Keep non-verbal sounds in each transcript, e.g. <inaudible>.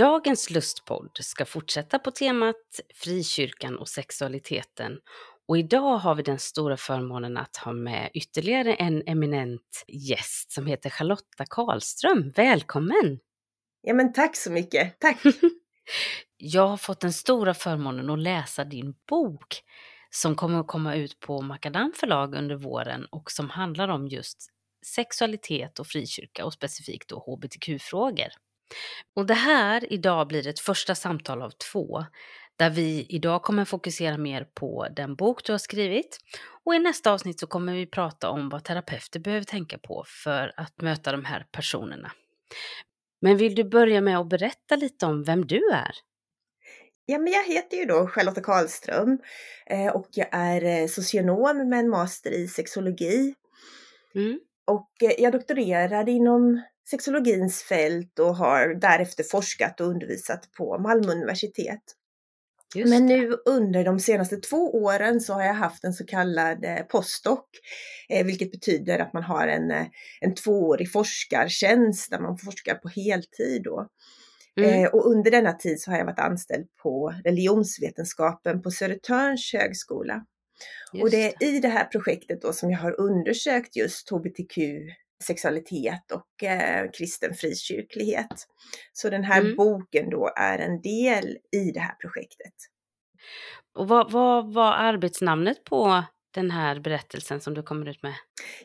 Dagens lustpodd ska fortsätta på temat frikyrkan och sexualiteten. Och idag har vi den stora förmånen att ha med ytterligare en eminent gäst som heter Charlotta Karlström. Välkommen! Ja men tack så mycket, tack! <laughs> Jag har fått den stora förmånen att läsa din bok som kommer att komma ut på Makadam förlag under våren och som handlar om just sexualitet och frikyrka och specifikt då hbtq-frågor. Och det här idag blir ett första samtal av två där vi idag kommer fokusera mer på den bok du har skrivit och i nästa avsnitt så kommer vi prata om vad terapeuter behöver tänka på för att möta de här personerna. Men vill du börja med att berätta lite om vem du är? Ja, men jag heter ju då Charlotta Karlström eh, och jag är eh, socionom med en master i sexologi. Mm. Och eh, jag doktorerade inom sexologins fält och har därefter forskat och undervisat på Malmö universitet. Just Men nu under de senaste två åren så har jag haft en så kallad eh, postdoc, eh, vilket betyder att man har en, eh, en tvåårig forskartjänst där man forskar på heltid. Då. Mm. Och under denna tid så har jag varit anställd på religionsvetenskapen på Södertörns högskola. Just och det är i det här projektet då som jag har undersökt just hbtq sexualitet och eh, kristen frikyrklighet. Så den här mm. boken då är en del i det här projektet. Och vad, vad var arbetsnamnet på den här berättelsen som du kommer ut med?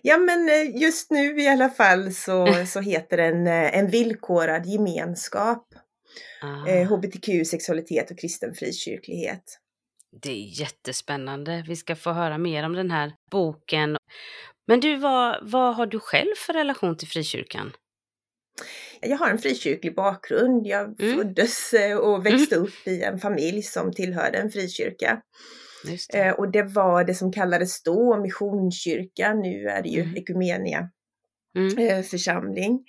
Ja men eh, just nu i alla fall så, <laughs> så heter den eh, En villkorad gemenskap. Ah. Eh, HBTQ, sexualitet och kristen frikyrklighet. Det är jättespännande. Vi ska få höra mer om den här boken. Men du, vad, vad har du själv för relation till frikyrkan? Jag har en frikyrklig bakgrund. Jag mm. föddes eh, och växte mm. upp i en familj som tillhörde en frikyrka. Det. Eh, och det var det som kallades då missionskyrka. Nu är det ju mm. Ekumenia mm. Eh, församling.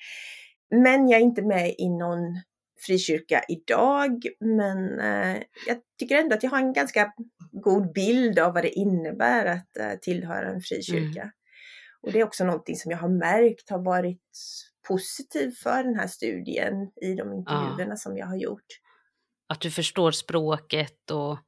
Men jag är inte med i någon frikyrka idag, men eh, jag tycker ändå att jag har en ganska god bild av vad det innebär att eh, tillhöra en frikyrka. Mm. Och det är också någonting som jag har märkt har varit positivt för den här studien i de intervjuerna ja. som jag har gjort. Att du förstår språket och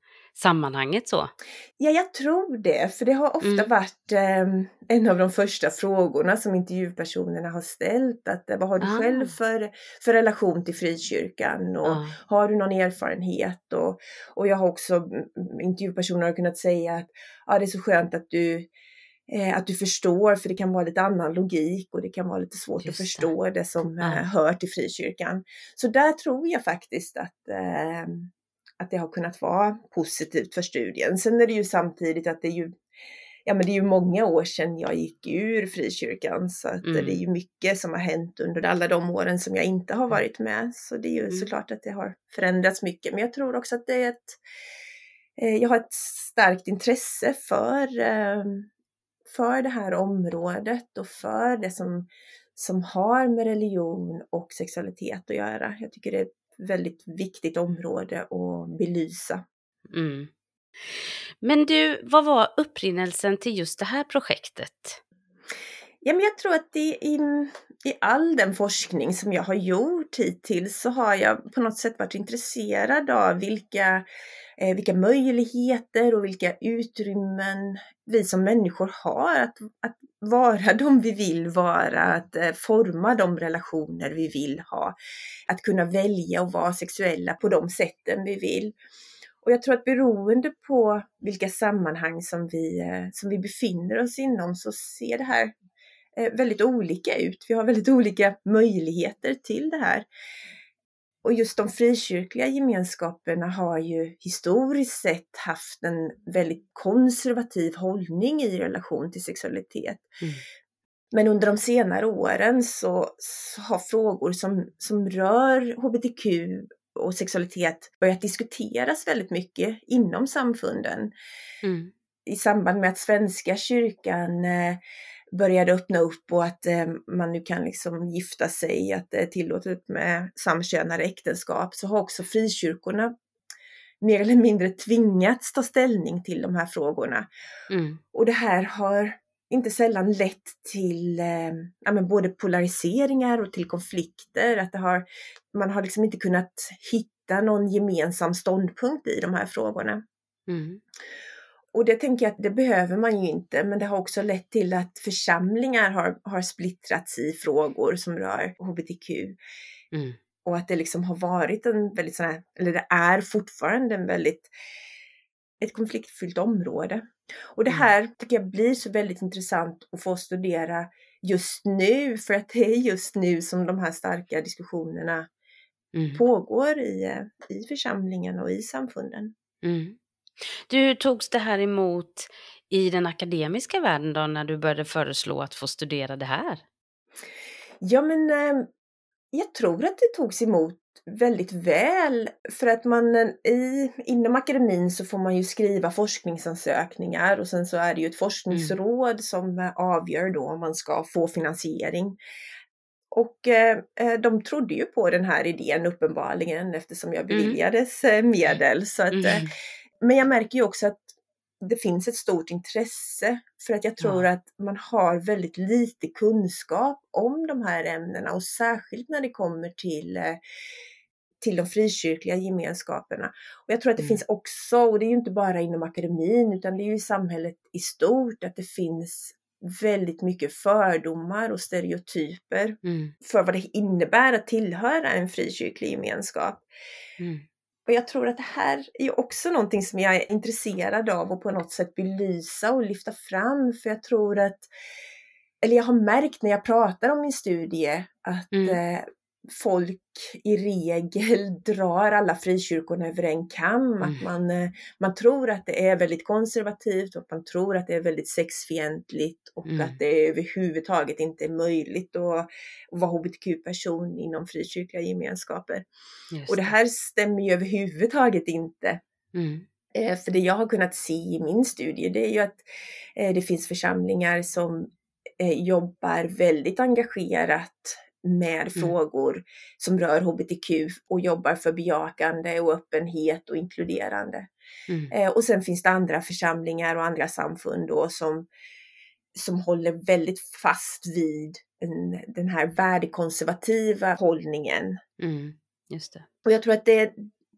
sammanhanget så? Ja, jag tror det, för det har ofta mm. varit eh, en av de första frågorna som intervjupersonerna har ställt. Att, eh, vad har du ah. själv för, för relation till frikyrkan och ah. har du någon erfarenhet? Och, och jag har också, intervjupersoner har kunnat säga att ah, det är så skönt att du eh, att du förstår, för det kan vara lite annan logik och det kan vara lite svårt Just att förstå det, det som eh, hör till frikyrkan. Så där tror jag faktiskt att eh, att det har kunnat vara positivt för studien. Sen är det ju samtidigt att det är ju Ja men det är ju många år sedan jag gick ur frikyrkan så att mm. det är ju mycket som har hänt under alla de åren som jag inte har varit med. Så det är ju mm. såklart att det har förändrats mycket. Men jag tror också att det är ett eh, jag har ett starkt intresse för, eh, för det här området och för det som, som har med religion och sexualitet att göra. Jag tycker det är väldigt viktigt område att belysa. Mm. Men du, vad var upprinnelsen till just det här projektet? Ja, men jag tror att i, i, i all den forskning som jag har gjort hittills så har jag på något sätt varit intresserad av vilka, eh, vilka möjligheter och vilka utrymmen vi som människor har att, att vara <laughs> de vi vill vara, att eh, forma de relationer vi vill ha, att kunna välja och vara sexuella på de sätten vi vill. Och jag tror att beroende på vilka sammanhang som vi, eh, som vi befinner oss inom så ser det här eh, väldigt olika ut. Vi har väldigt <laughs> olika möjligheter till det här. Och just de frikyrkliga gemenskaperna har ju historiskt sett haft en väldigt konservativ hållning i relation till sexualitet. Mm. Men under de senare åren så, så, har frågor som, som rör hbtq och sexualitet börjat diskuteras väldigt mycket inom samfunden. Mm. I samband med att Svenska kyrkan eh, började öppna upp och att eh, man nu kan liksom gifta sig, att det är tillåtet med samkönade äktenskap, så har också frikyrkorna mer eller mindre tvingats ta ställning till de här frågorna. Mm. Och det här har inte sällan lett till eh, ja, både polariseringar och till konflikter. Att det har, man har liksom inte kunnat hitta någon gemensam ståndpunkt i de här frågorna. Mm. Och det tänker jag att det behöver man ju inte, men det har också lett till att församlingar har, har splittrats i frågor som rör hbtq. Mm. Och att det liksom har varit en väldigt sån här, eller det är fortfarande en väldigt, ett konfliktfyllt område. Och det mm. här tycker jag blir så väldigt intressant att få studera just nu, för att det är just nu som de här starka diskussionerna mm. pågår i, i församlingen och i samfunden. Mm. Du, hur togs det här emot i den akademiska världen då, när du började föreslå att få studera det här? Ja, men eh, jag tror att det togs emot väldigt väl för att man i, inom akademin så får man ju skriva forskningsansökningar och sen så är det ju ett forskningsråd mm. som avgör då om man ska få finansiering. Och eh, eh, de trodde ju på den här idén uppenbarligen eftersom jag mm. beviljades mm. medel. Så att, mm. Men jag märker ju också att det finns ett stort intresse för att jag tror ja. att man har väldigt lite kunskap om de här ämnena och särskilt när det kommer till eh, till de frikyrkliga gemenskaperna. Och jag tror att det mm. finns också, och det är ju inte bara inom akademin utan det är ju i samhället i stort, att det finns väldigt mycket fördomar och stereotyper mm. för vad det innebär att tillhöra en frikyrklig gemenskap. Mm. Och jag tror att det här är också någonting som jag är intresserad av att på något sätt belysa och lyfta fram. För jag tror att, eller jag har märkt när jag pratar om min studie att mm. eh, folk i regel <laughs> drar alla frikyrkorna över en kam. Mm. Att man, eh, man tror att det är väldigt konservativt och man tror att det är väldigt sexfientligt och mm. att det överhuvudtaget inte är möjligt att, vara hbtq-person inom frikyrkliga gemenskaper. Just och det här stämmer ju överhuvudtaget inte. Mm. Eh, för det jag har kunnat se i min studie det är ju att eh, det finns församlingar som jobbar väldigt engagerat med mm. frågor som rör hbtq och jobbar för bejakande och öppenhet och inkluderande. Mm. Eh, och sen finns det andra församlingar och andra samfund då som, som håller väldigt fast vid en, den här värdekonservativa hållningen. Mm. Just det. Och jag tror att det,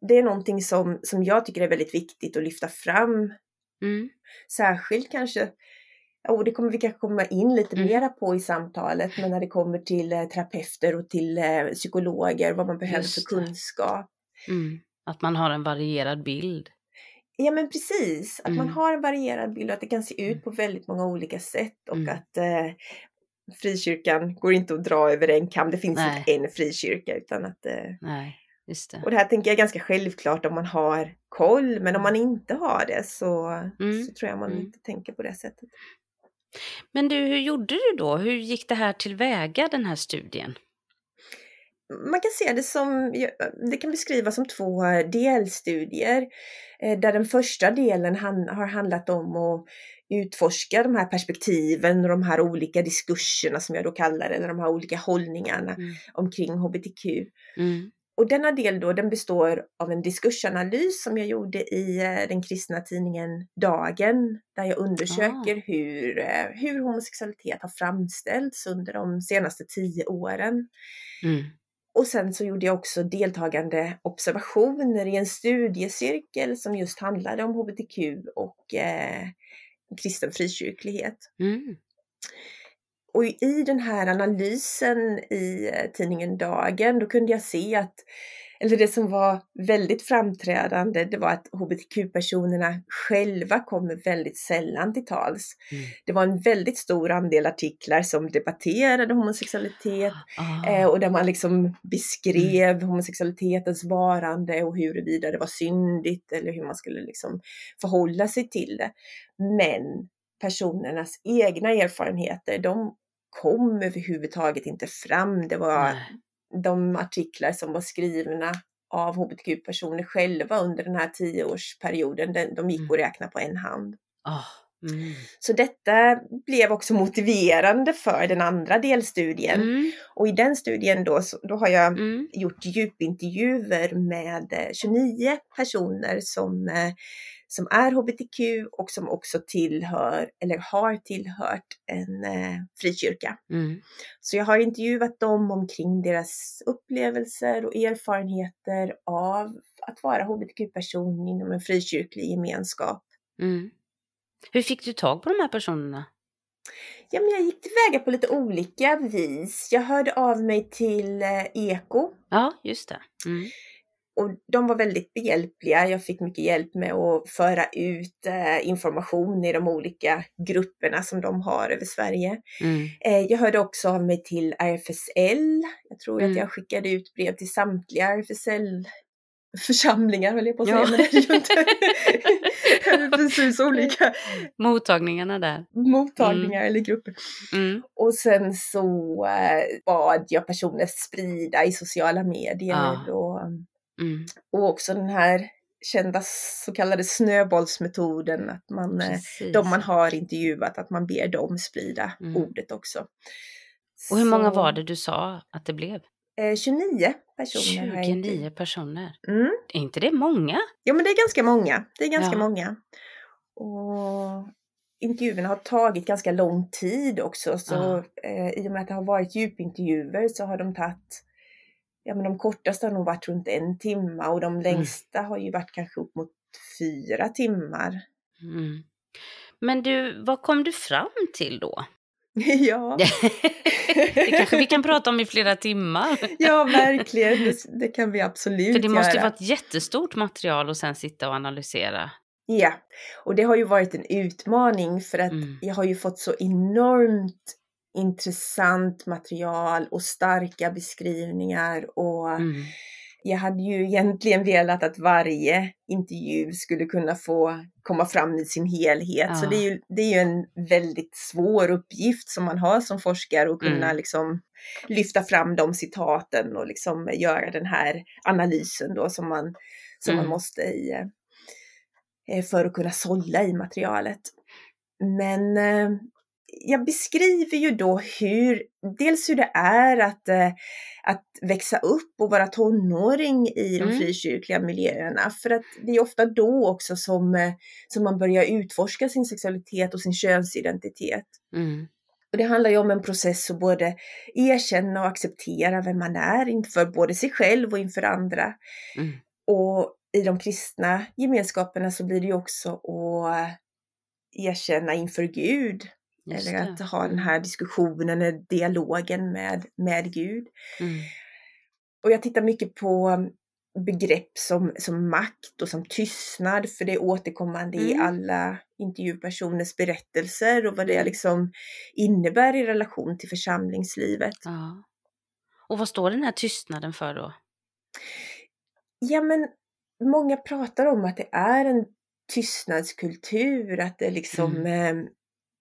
det är någonting som, som jag tycker är väldigt viktigt att lyfta fram. Mm. Särskilt kanske och det kommer vi kanske komma in lite mm. mera på i samtalet, men när det kommer till eh, terapeuter och till eh, psykologer, vad man behöver för kunskap. Mm. Att man har en varierad bild. Ja men precis, att mm. man har en varierad bild och att det kan se ut mm. på väldigt många olika sätt och mm. att eh, frikyrkan går inte att dra över en kam. Det finns Nej. inte en frikyrka utan att eh, Nej. Det. Och det här tänker jag är ganska självklart om man har koll, men om man inte har det så, mm. så tror jag man mm. inte tänker på det sättet. Men du, hur gjorde du då? Hur gick det här tillväga, den här studien? Man kan se det som, det kan beskrivas som två delstudier. Eh, där den första delen har handlat om att utforska de här perspektiven och de här olika diskurserna som jag då kallar det, eller de här olika hållningarna mm. omkring hbtq. Mm. Och denna del då, den består av en diskursanalys som jag gjorde i eh, den kristna tidningen Dagen, där jag undersöker ah. hur, eh, hur homosexualitet har framställts under de senaste tio åren. Mm. Och sen så gjorde jag också deltagande observationer i en studiecirkel som just handlade om hbtq och eh, kristen frikyrklighet. Mm. Och i den här analysen i eh, tidningen Dagen, då kunde jag se att eller det som var väldigt framträdande, det var att hbtq-personerna själva kommer väldigt sällan till tals. Mm. Det var en väldigt stor andel artiklar som debatterade homosexualitet ah. eh, och där man liksom beskrev mm. homosexualitetens varande och huruvida det var syndigt eller hur man skulle liksom förhålla sig till det. Men personernas egna erfarenheter, de kom överhuvudtaget inte fram. Det var Nej. de artiklar som var skrivna av hbtq-personer själva under den här tioårsperioden, de gick mm. att räkna på en hand. Oh. Mm. Så detta blev också motiverande för den andra delstudien. Mm. Och i den studien då, då har jag mm. gjort djupintervjuer med 29 personer som eh, som är hbtq och som också tillhör eller har tillhört en eh, frikyrka. Mm. Så jag har intervjuat dem omkring deras upplevelser och erfarenheter av att vara hbtq-person inom en frikyrklig gemenskap. Mm. Hur fick du tag på de här personerna? Ja, men jag gick tillväga på lite olika vis. Jag hörde av mig till eh, Eko. Ja, just det. Mm och de var väldigt behjälpliga. Jag fick mycket hjälp med att föra ut eh, information i de olika grupperna som de har över Sverige. Mm. Eh, jag hörde också av mig till RFSL. Jag tror mm. att jag skickade ut brev till samtliga RFSL församlingar höll jag på att säga, ja. men det är ju inte <laughs> precis olika mottagningarna där. Mottagningar mm. eller grupper. Mm. Och sen så äh, bad jag personer sprida i sociala medier ja. och Mm. Och också den här kända så kallade snöbollsmetoden, att man, eh, de man har intervjuat, att man ber dem sprida mm. ordet också. Och hur många var det du sa att det blev? Eh, 29 personer. 29 personer. Mm. Är inte det många? Ja, men det är ganska många. Det är ganska ja. många. Och intervjuerna har tagit ganska lång tid också, så ja. eh, i och med att det har varit djupintervjuer så har de tagit ja men de kortaste har nog varit runt en timme och de mm. längsta mm. har ju varit kanske upp mot fyra timmar. Mm. Men du, vad kom du fram till då? <laughs> Ja. <laughs> det kanske vi kan prata om i flera timmar. <laughs> ja, verkligen. Det, det, kan vi absolut För det måste göra. ju vara ett jättestort material att sen sitta och analysera. Ja, och det har ju varit en utmaning för att mm. jag har ju fått så enormt intressant material och starka beskrivningar och mm. jag hade ju egentligen velat att varje intervju skulle kunna få komma fram i sin helhet. Ja. Så det är, ju, det är ju en väldigt svår uppgift som man har som forskare att kunna mm. liksom lyfta fram de citaten och liksom göra den här analysen då som man, som mm. man måste i, eh, för att kunna sålla i materialet. Men eh, jag beskriver ju då hur, dels hur det är att, eh, att växa upp och vara tonåring i de mm. frikyrkliga miljöerna. För att det är ofta då också som, eh, som man börjar utforska sin sexualitet och sin könsidentitet. Mm. Och det handlar ju om en process att både erkänna och acceptera vem man är inför både sig själv och inför andra. Mm. Och i de kristna gemenskaperna så blir det ju också att erkänna inför Gud eller att ha den här diskussionen, eller dialogen med, med Gud. Mm. Och jag tittar mycket på um, begrepp som, som makt och som tystnad, för det är återkommande mm. i alla intervjupersoners berättelser och vad det mm. liksom innebär i relation till församlingslivet. Ja. Och vad står den här tystnaden för då? Ja men många pratar om att det är en tystnadskultur, att det liksom mm. eh,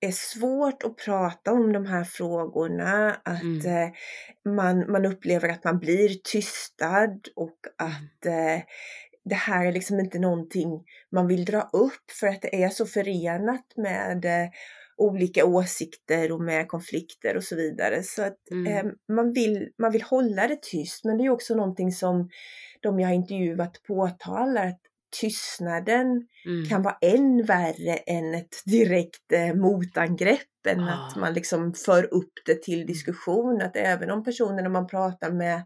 är svårt att prata om de här frågorna, att mm. eh, man, man upplever att man blir tystad och mm. att eh, det här är liksom inte någonting man vill dra upp för att det är så förenat med eh, olika åsikter och med konflikter och så vidare. Så att mm. eh, man, vill, man vill hålla det tyst men det är också någonting som de jag intervjuat påtalar att tystnaden mm. kan vara än värre än ett direkt eh, motangrepp. Än ah. att man liksom för upp det till mm. diskussion. Att även om personerna man pratar med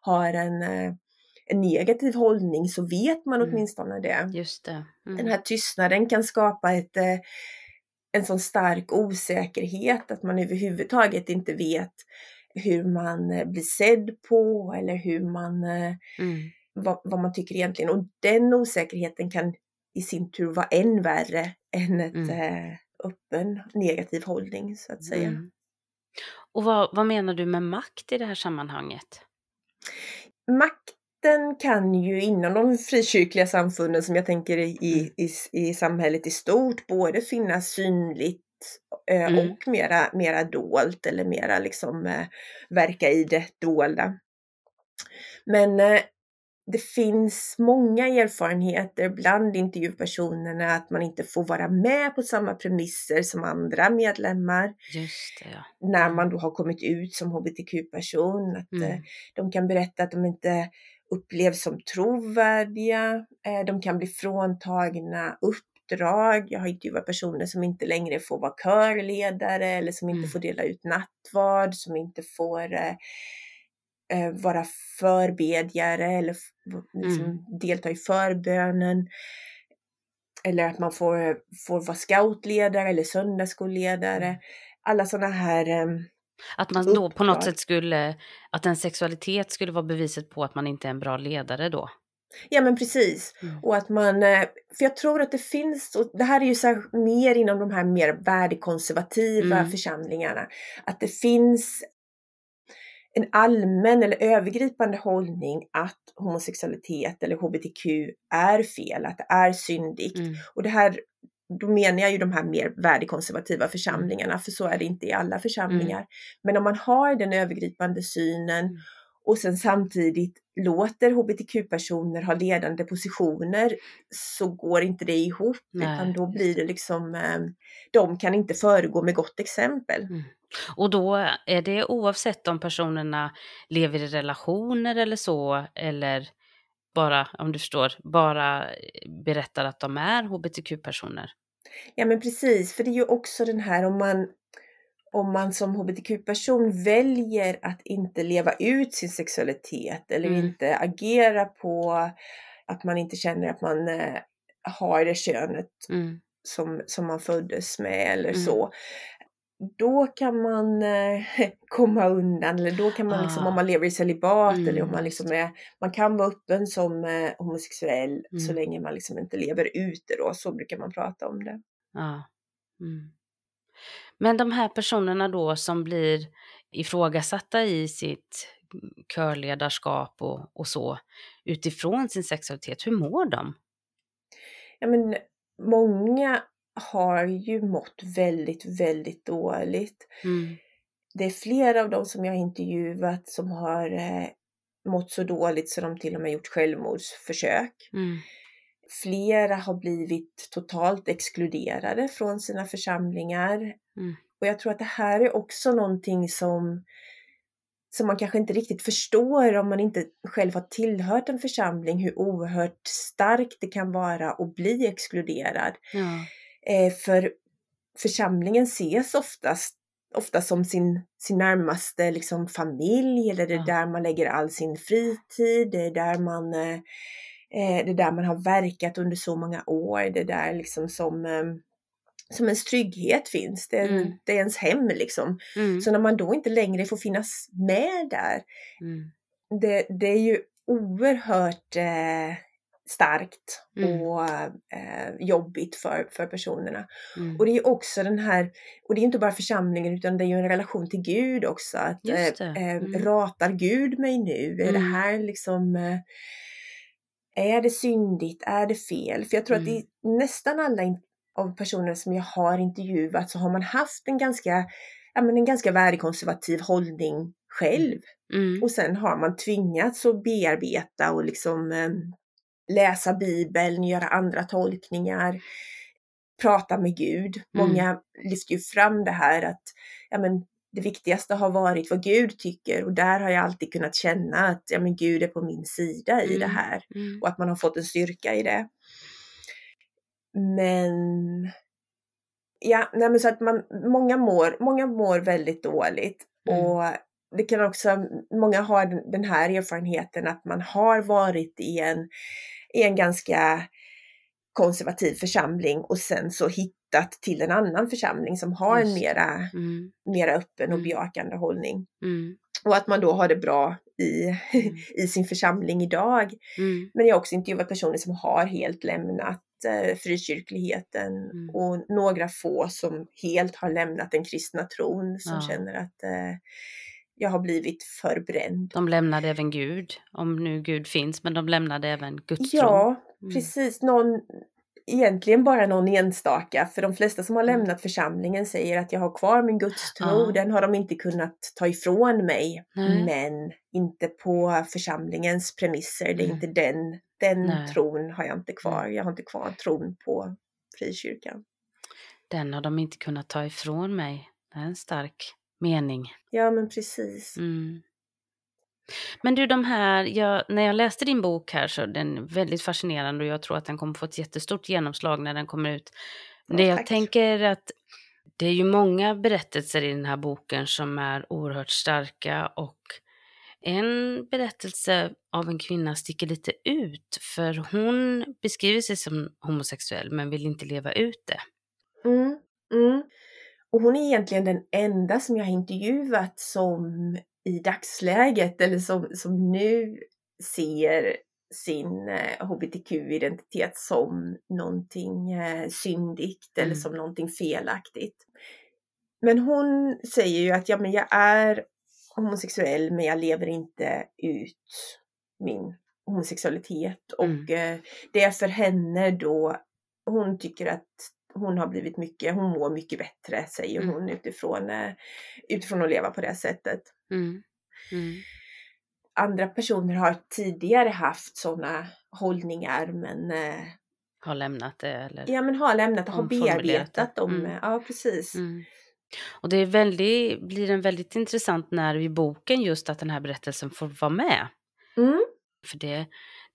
har en, eh, en negativ hållning så vet man mm. åtminstone det. Just det. Mm. Den här tystnaden kan skapa ett, eh, en sån stark osäkerhet att man överhuvudtaget inte vet hur man eh, blir sedd på eller hur man eh, mm vad, vad, man tycker egentligen. Och den osäkerheten kan i sin tur vara än värre än ett mm. eh, öppen negativ hållning så att säga. Mm. Och vad, vad menar du med makt i det här sammanhanget? Makten kan ju inom de frikyrkliga samfunden som jag tänker i, mm. i, i samhället i stort både finnas synligt eh, mm. och mera, mera dolt eller mera liksom eh, verka i det dolda. Men eh, det finns många erfarenheter bland intervjupersonerna att man inte får vara med på samma premisser som andra medlemmar. Det, ja. När man då har kommit ut som hbtq-person. Att mm. Eh, de kan berätta att de inte upplevs som trovärdiga. Eh, de kan bli fråntagna uppdrag. Jag har intervjuat personer som inte längre får vara körledare eller som inte mm. får dela ut nattvard, som inte får eh, vara förbedjare eller liksom mm. delta i förbönen. Eller att man får, får vara scoutledare eller söndagsskolledare. Mm. Alla sådana här eh, att man då på något sätt skulle, att en sexualitet skulle vara beviset på att man inte är en bra ledare då? Ja men precis. Mm. Och att man, eh, för jag tror att det finns, och det här är ju så mer inom de här mer värdekonservativa mm. församlingarna, att det finns en allmän eller övergripande hållning att homosexualitet eller hbtq är fel, att det är syndigt. Mm. Och det här, då menar jag ju de här mer värdekonservativa församlingarna, för så är det inte i alla församlingar. Mm. Men om man har den övergripande synen mm. och sen samtidigt låter hbtq-personer ha ledande positioner så går inte det ihop, Nej. utan då blir det liksom, eh, de kan inte föregå med gott exempel. Mm. Och då är det oavsett om personerna lever i relationer eller så, eller bara, om du förstår, bara berättar att de är hbtq-personer? Ja men precis, för det är ju också den här om man om man som hbtq-person väljer att inte leva ut sin sexualitet eller mm. inte agera på att man inte känner att man eh, har det könet mm. som, som man föddes med eller mm. så då kan man eh, <laughs> komma undan eller då kan man ah. liksom om man lever i celibat mm. eller om man liksom är, man kan vara öppen som eh, homosexuell mm. så länge man liksom inte lever ute då, så brukar man prata om det. Ah. Mm. Men de här personerna då som blir ifrågasatta i sitt körledarskap och, och så utifrån sin sexualitet, hur mår de? Ja men många har ju mått väldigt, väldigt dåligt. Mm. Det är flera av dem som jag intervjuat som har eh, mått så dåligt så de till och med gjort självmordsförsök. Mm. Flera har blivit totalt exkluderade från sina församlingar. Mm. Och jag tror att det här är också någonting som, som man kanske inte riktigt förstår om man inte själv har tillhört en församling, hur oerhört starkt det kan vara att bli exkluderad. Ja. Eh, för församlingen ses oftast ofta som sin, sin närmaste liksom, familj eller det är där man lägger all sin fritid, det är där man eh, eh, det är där man har verkat under så många år, det är där liksom som, eh, som ens trygghet finns, det är, mm. det är ens hem liksom. Mm. Så när man då inte längre får finnas med där, mm. det, det är ju oerhört eh, starkt mm. och eh, jobbigt för, för personerna. Mm. Och det är också den här, och det är inte bara församlingen utan det är ju en relation till Gud också. Att, eh, eh, mm. Ratar Gud mig nu? Är det mm. här liksom eh, är det syndigt? Är det fel? För jag tror att i mm. nästan alla av personer som jag har intervjuat så har man haft en ganska, ja, men en ganska värdekonservativ hållning själv. Mm. Och sen har man tvingats att bearbeta och liksom eh, läsa Bibeln, göra andra tolkningar, prata med Gud. Mm. Många lyfter ju fram det här att ja, men, det viktigaste har varit vad Gud tycker och där har jag alltid kunnat känna att ja, men Gud är på min sida i mm. det här mm. och att man har fått en styrka i det. Men ja, nej, men så att man, många, mår, många mår väldigt dåligt mm. och det kan också, många har den här erfarenheten att man har varit i en i en ganska konservativ församling och sen så hittat till en annan församling som har en mera, mm. mera öppen och mm. bejakande hållning. Mm. och att man då har det bra i, mm. <laughs> i sin församling idag. Mm. Men jag har också intervjuat personer som har helt lämnat eh, frikyrkligheten och några få som helt har lämnat den kristna tron som ja. känner att eh, jag har blivit förbränd. De lämnade även Gud, om nu Gud finns, men de lämnade även Guds Ja, mm. precis. Någon, egentligen bara någon enstaka, för de flesta som har mm. lämnat församlingen säger att jag har kvar min gudstro, ja. den har de inte kunnat ta ifrån mig, Nej. men inte på församlingens premisser. Det är inte den, den tron har jag inte kvar. Jag har inte kvar tron på frikyrkan. Den har de inte kunnat ta ifrån mig. Det är en stark mening. Ja, men precis. Mm. Men du, de här, jag, när jag läste din bok här så är den väldigt fascinerande och jag tror att den kommer få ett jättestort genomslag när den kommer ut. Ja, det jag tänker att det är ju många berättelser i den här boken som är oerhört starka och en berättelse av en kvinna sticker lite ut för hon beskriver sig som homosexuell men vill inte leva ut det. Mm, mm. Och hon är egentligen den enda som jag har intervjuat som i dagsläget eller som, som nu ser sin eh, hbtq-identitet som någonting eh, syndigt mm. eller som någonting felaktigt. Men hon säger ju att ja, men jag är homosexuell men jag lever inte ut min homosexualitet mm. och eh, det är för henne då hon tycker att hon har blivit mycket, hon mår mycket bättre säger mm. hon utifrån, eh, utifrån att leva på det sättet. Mm. Mm. Andra personer har tidigare haft sådana hållningar men eh, har lämnat det eller? Ja men har lämnat och har bearbetat dem. Mm. Ja precis. Mm. Och det är väldigt, blir en väldigt intressant när i boken just att den här berättelsen får vara med. Mm. För det,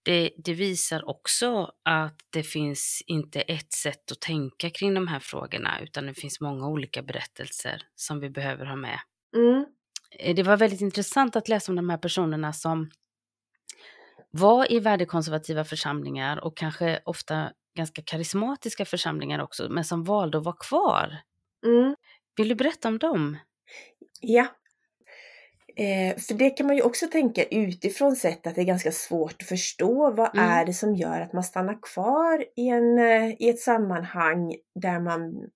det, det, visar också att det finns inte ett sätt att tänka kring de här frågorna utan det finns många olika berättelser som vi behöver ha med. Mm. Eh, det var väldigt intressant att läsa om de här personerna som var i värdekonservativa församlingar och kanske ofta ganska karismatiska församlingar också, men som valde att vara kvar. Mm. Vill du berätta om dem? Ja, Eh, för det kan man ju också tänka utifrån sett att det är ganska svårt att förstå. Vad mm. är det som gör att man stannar kvar i, en, eh, i ett sammanhang där man,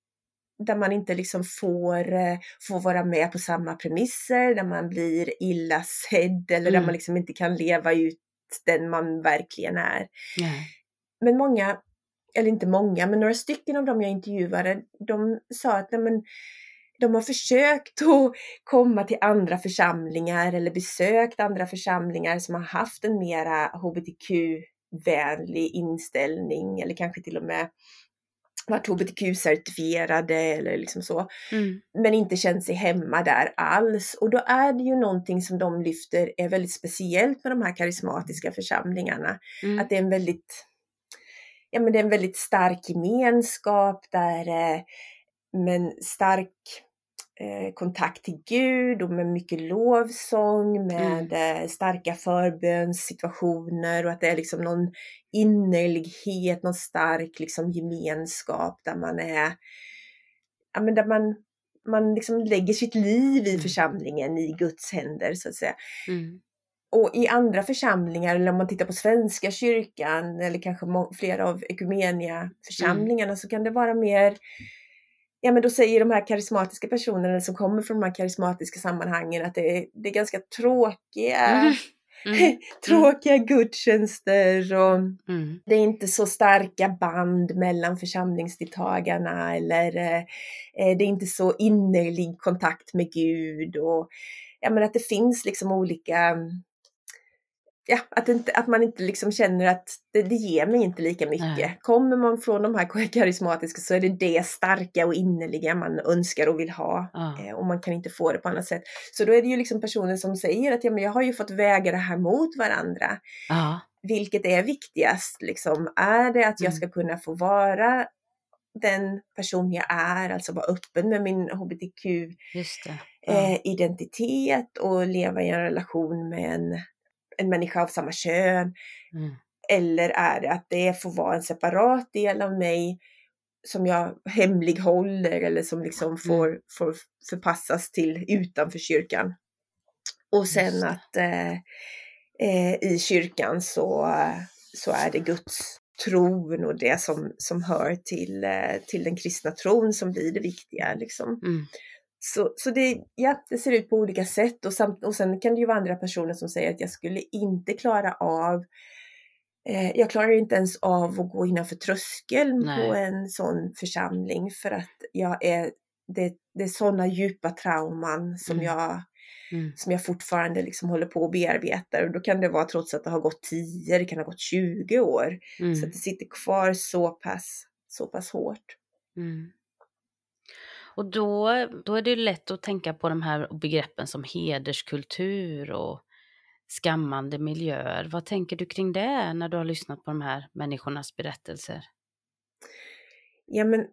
där man inte liksom får, eh, får vara med på samma premisser, där man blir illa sedd eller mm. där man liksom inte kan leva ut den man verkligen är. Mm. Men många, eller inte många, men några stycken av dem jag intervjuade, de sa att nej men, de har försökt <laughs> att komma till andra församlingar eller besökt andra församlingar som har haft en mera hbtq-vänlig inställning eller kanske till och med varit hbtq-certifierade eller liksom så. Mm. Men inte känt sig hemma där alls. Och då är det ju någonting som de lyfter är väldigt speciellt med de här karismatiska församlingarna. Mm. Att det är en väldigt, ja men det är en väldigt stark gemenskap där eh, men stark kontakt till Gud och med mycket lovsång, med mm. starka förbönssituationer och att det är liksom någon innerlighet, någon stark liksom gemenskap där man är, ja men där man, man liksom lägger sitt liv i mm. församlingen i Guds händer så att säga. Mm. Och i andra församlingar, eller om man tittar på Svenska kyrkan eller kanske flera av ekumenia församlingarna mm. så kan det vara mer ja men då säger de här karismatiska personerna som kommer från de här karismatiska sammanhangen att det är, det är ganska tråkiga mm. Mm. <laughs> tråkiga gudstjänster och mm. det är inte så starka band mellan församlingsdeltagarna eller eh, det är inte så innerlig kontakt med Gud och ja, men att det finns liksom olika ja, att, inte, att man inte liksom känner att det, det ger mig inte lika mycket. Nej. Kommer man från de här karismatiska så är det det starka och innerliga man önskar och vill ha. Ja. Eh, och man kan inte få det på annat sätt. Så då är det ju liksom personer som säger att ja, men jag har ju fått väga det här mot varandra. Ja. Vilket är viktigast? Liksom? Är det att jag mm. ska kunna få vara den person jag är, alltså vara öppen med min hbtq-identitet ja. eh, och leva i en relation med en en människa av samma kön? Mm. Eller är det att det får vara en separat del av mig som jag hemlighåller eller som liksom mm. får, mm. får förpassas till utanför kyrkan? Och sen att eh, eh, i kyrkan så, så är det Guds tron och det som, som hör till, eh, till den kristna tron som blir det viktiga. Liksom. Mm. Så, så det, ja, det ser ut på olika sätt och, samt, och sen kan det ju vara andra personer som säger att jag skulle inte klara av eh, jag klarar inte ens av att gå innanför tröskeln Nej. på en sån församling för att jag är, det, det är sådana djupa trauman som mm. jag Mm. som jag fortfarande liksom håller på att bearbeta. Och då kan det vara trots att det har gått 10, det kan ha gått 20 år. Mm. Så att det sitter kvar så pass, så pass hårt. Mm. Och då, då är det lätt att tänka på de här begreppen som hederskultur och skammande miljöer. Vad tänker du kring det när du har lyssnat på de här människornas berättelser? Ja, men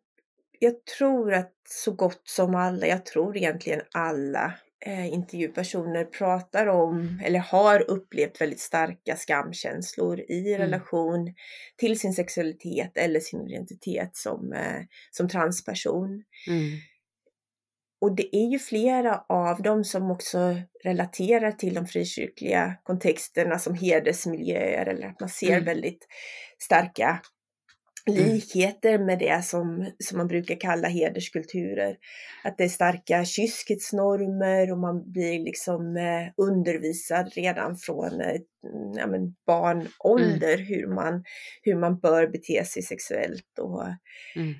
jag tror att så gott som alla, jag tror egentligen alla eh, intervjupersoner pratar om eller har upplevt väldigt starka skamkänslor i mm. relation till sin sexualitet eller sin identitet som, eh, som transperson. Mm. Och det är ju flera av dem som också relaterar till de frikyrkliga kontexterna som hedersmiljöer eller att man ser mm. väldigt starka. Likheter med det som, som man brukar kalla hederskulturer. Att det är starka kyskhetsnormer och man blir liksom eh, undervisad redan från eh, ja, men barnålder mm. hur, man, hur man bör bete sig sexuellt och mm.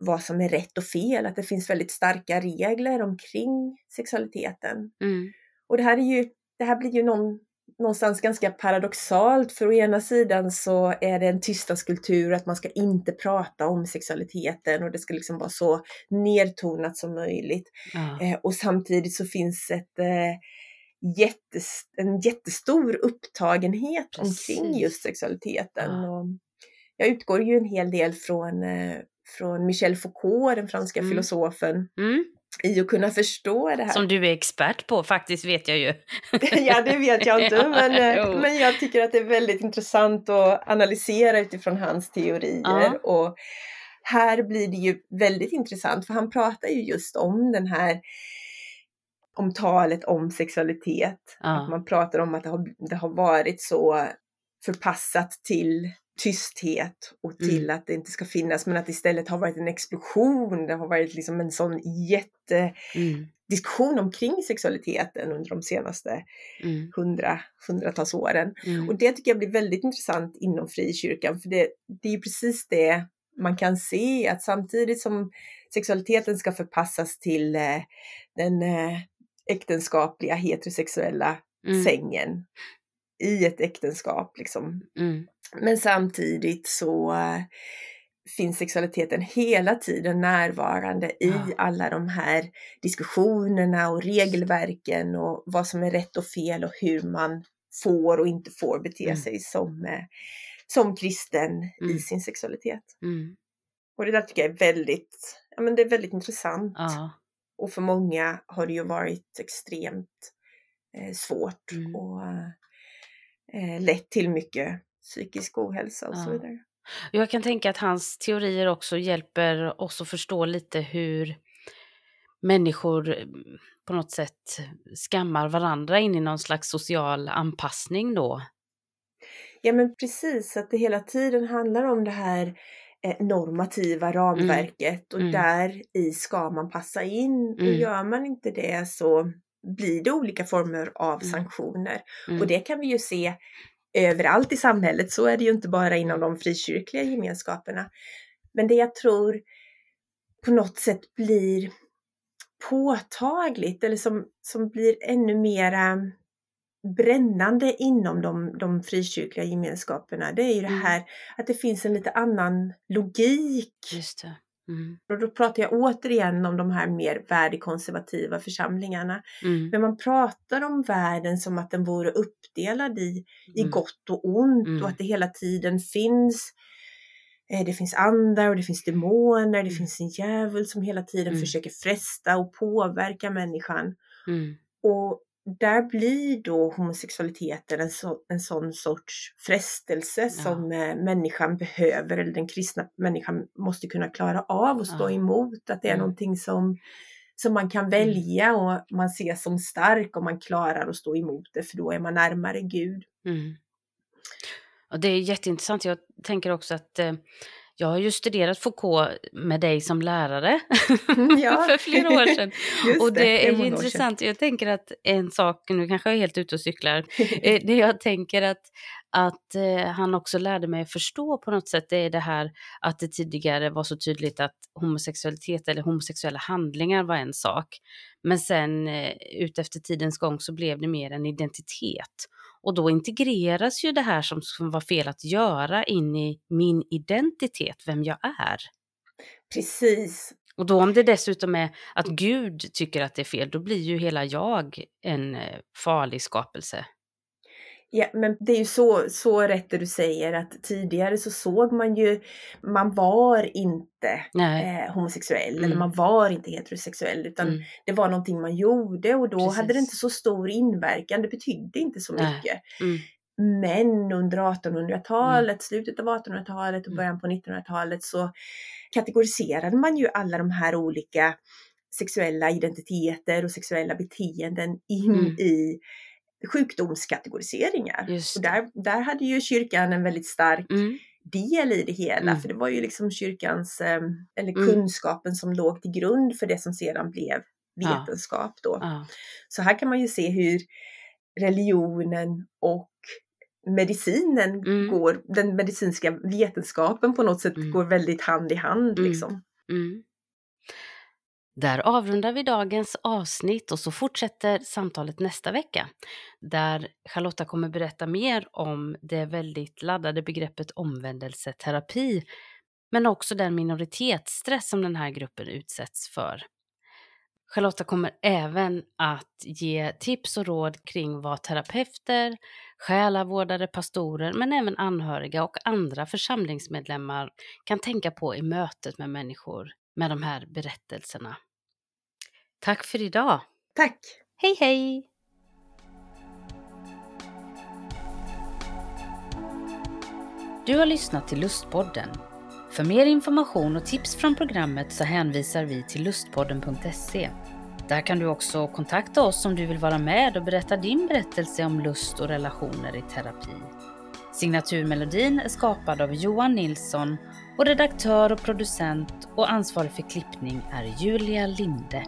vad som är rätt och fel. Att det finns väldigt starka regler omkring sexualiteten. Mm. Och det här, är ju, det här blir ju någon någonstans ganska paradoxalt för å ena sidan så är det en tystnadskultur att man ska inte prata om sexualiteten och det ska liksom vara så nedtonat som möjligt. Ja. Eh, och samtidigt så finns ett eh, jättes, en jättestor upptagenhet Precis. omkring just sexualiteten. Ja. Och jag utgår ju en hel del från, eh, från Michel Foucault, den franska mm. filosofen. Mm i att kunna förstå det här. Som du är expert på faktiskt vet jag ju. <laughs> ja det vet jag inte <laughs> men, eh, men jag tycker att det är väldigt intressant att analysera utifrån hans teorier. Ja. Och här blir det ju väldigt intressant för han pratar ju just om den här om talet om sexualitet. Ja. Att man pratar om att det har, det har varit så förpassat till tysthet och till mm. att det inte ska finnas men att istället har varit en explosion. Det har varit liksom en sån jättediskussion mm. omkring sexualiteten under de senaste mm. hundra, hundratals åren. Mm. Och det tycker jag blir väldigt intressant inom frikyrkan för det, det är precis det man kan se att samtidigt som sexualiteten ska förpassas till eh, den eh, äktenskapliga heterosexuella mm. sängen i ett äktenskap liksom. Mm. Men samtidigt så äh, finns sexualiteten hela tiden närvarande i ja. alla de här diskussionerna och regelverken och vad som är rätt och fel och hur man får och inte får bete mm. sig som, äh, som kristen mm. i sin sexualitet. Mm. Och det där tycker jag är väldigt, ja men det är väldigt intressant. Ja. Och för många har det ju varit extremt eh, svårt mm. Och eh, lett till mycket psykisk ohälsa och ja. så vidare. Jag kan tänka att hans teorier också hjälper oss att förstå lite hur människor mm, på något sätt skammar varandra in i någon slags social anpassning då. Ja men precis, att det hela tiden handlar om det här eh, normativa mm. ramverket mm. och mm. där i ska man passa in. Och mm. gör man inte det så blir det olika former av mm. sanktioner. Och det kan vi ju se överallt i samhället. Så är det ju inte bara inom de frikyrkliga gemenskaperna. Men det jag tror på något sätt blir påtagligt eller som, som blir ännu mera brännande inom de, de frikyrkliga gemenskaperna, det är ju det mm. här att det finns en lite annan logik. Mm. Och då pratar jag återigen om de här mer värdekonservativa församlingarna. Mm. Men man pratar om världen som att den vore uppdelad i, i mm. gott och ont och mm. att det hela tiden finns eh, det finns andar och det finns demoner, det mm. finns en djävul som hela tiden försöker fresta och påverka människan. Och där blir då homosexualiteten en, så, en sån sorts frestelse ja. som eh, människan behöver, eller den kristna människan måste kunna klara av och stå ja. emot. Att det är mm. någonting som, som man kan mm. välja och man ses som stark om man klarar att stå emot det för då är man närmare Gud. Mm. Och det är jätteintressant. Jag tänker också att eh, jag har ju studerat Foucault med dig som lärare mm, ja. <laughs> för flera år sedan. <laughs> och det, det är, är intressant. Jag tänker att en sak, nu kanske jag är helt ute och cyklar, <laughs> eh, det jag tänker att, att eh, han också lärde mig att förstå på något sätt, det är det här att det tidigare var så tydligt att homosexualitet eller homosexuella handlingar var en sak. Men sen eh, utefter tidens gång så blev det mer en identitet. Och då integreras ju det här som, som var fel att göra in i min identitet, vem jag är. Precis. Och då om det dessutom är att Gud tycker att det är fel, då blir ju hela jag en eh, farlig skapelse. Ja, men det är ju så, så rätt det du säger att tidigare så såg man ju, man var inte eh, homosexuell mm. eller man var inte heterosexuell utan mm. det var någonting man gjorde och då Precis. hade det inte så stor inverkan, det betydde inte så mycket. Mm. Men under 1800-talet, mm. slutet av 1800-talet och mm. början på 1900-talet så kategoriserade man ju alla de här olika sexuella identiteter och sexuella beteenden in mm. i sjukdomskategoriseringar. Och där, där hade ju kyrkan en väldigt stark mm. del i det hela, mm. för det var ju liksom kyrkans, ehm, eller mm. kunskapen som låg till grund för det som sedan blev vetenskap då. Ja. Så här kan man ju se hur religionen och medicinen mm. går, den medicinska vetenskapen på något sätt mm. går väldigt hand i hand mm. liksom. Mm. Där avrundar vi dagens avsnitt och så fortsätter samtalet nästa vecka. Där Charlotta kommer berätta mer om det väldigt laddade begreppet omvändelseterapi men också den minoritetsstress som den här gruppen utsätts för. Charlotta kommer även att ge tips och råd kring vad terapeuter, själavårdare, pastorer men även anhöriga och andra församlingsmedlemmar kan tänka på i mötet med människor med de här berättelserna. Tack för idag! Tack! Hej hej! Du har lyssnat till Lustpodden. För mer information och tips från programmet så hänvisar vi till lustpodden.se. Där kan du också kontakta oss om du vill vara med och berätta din berättelse om lust och relationer i terapi. Signaturmelodin är skapad av Johan Nilsson och redaktör och producent och ansvarig för klippning är Julia Linde.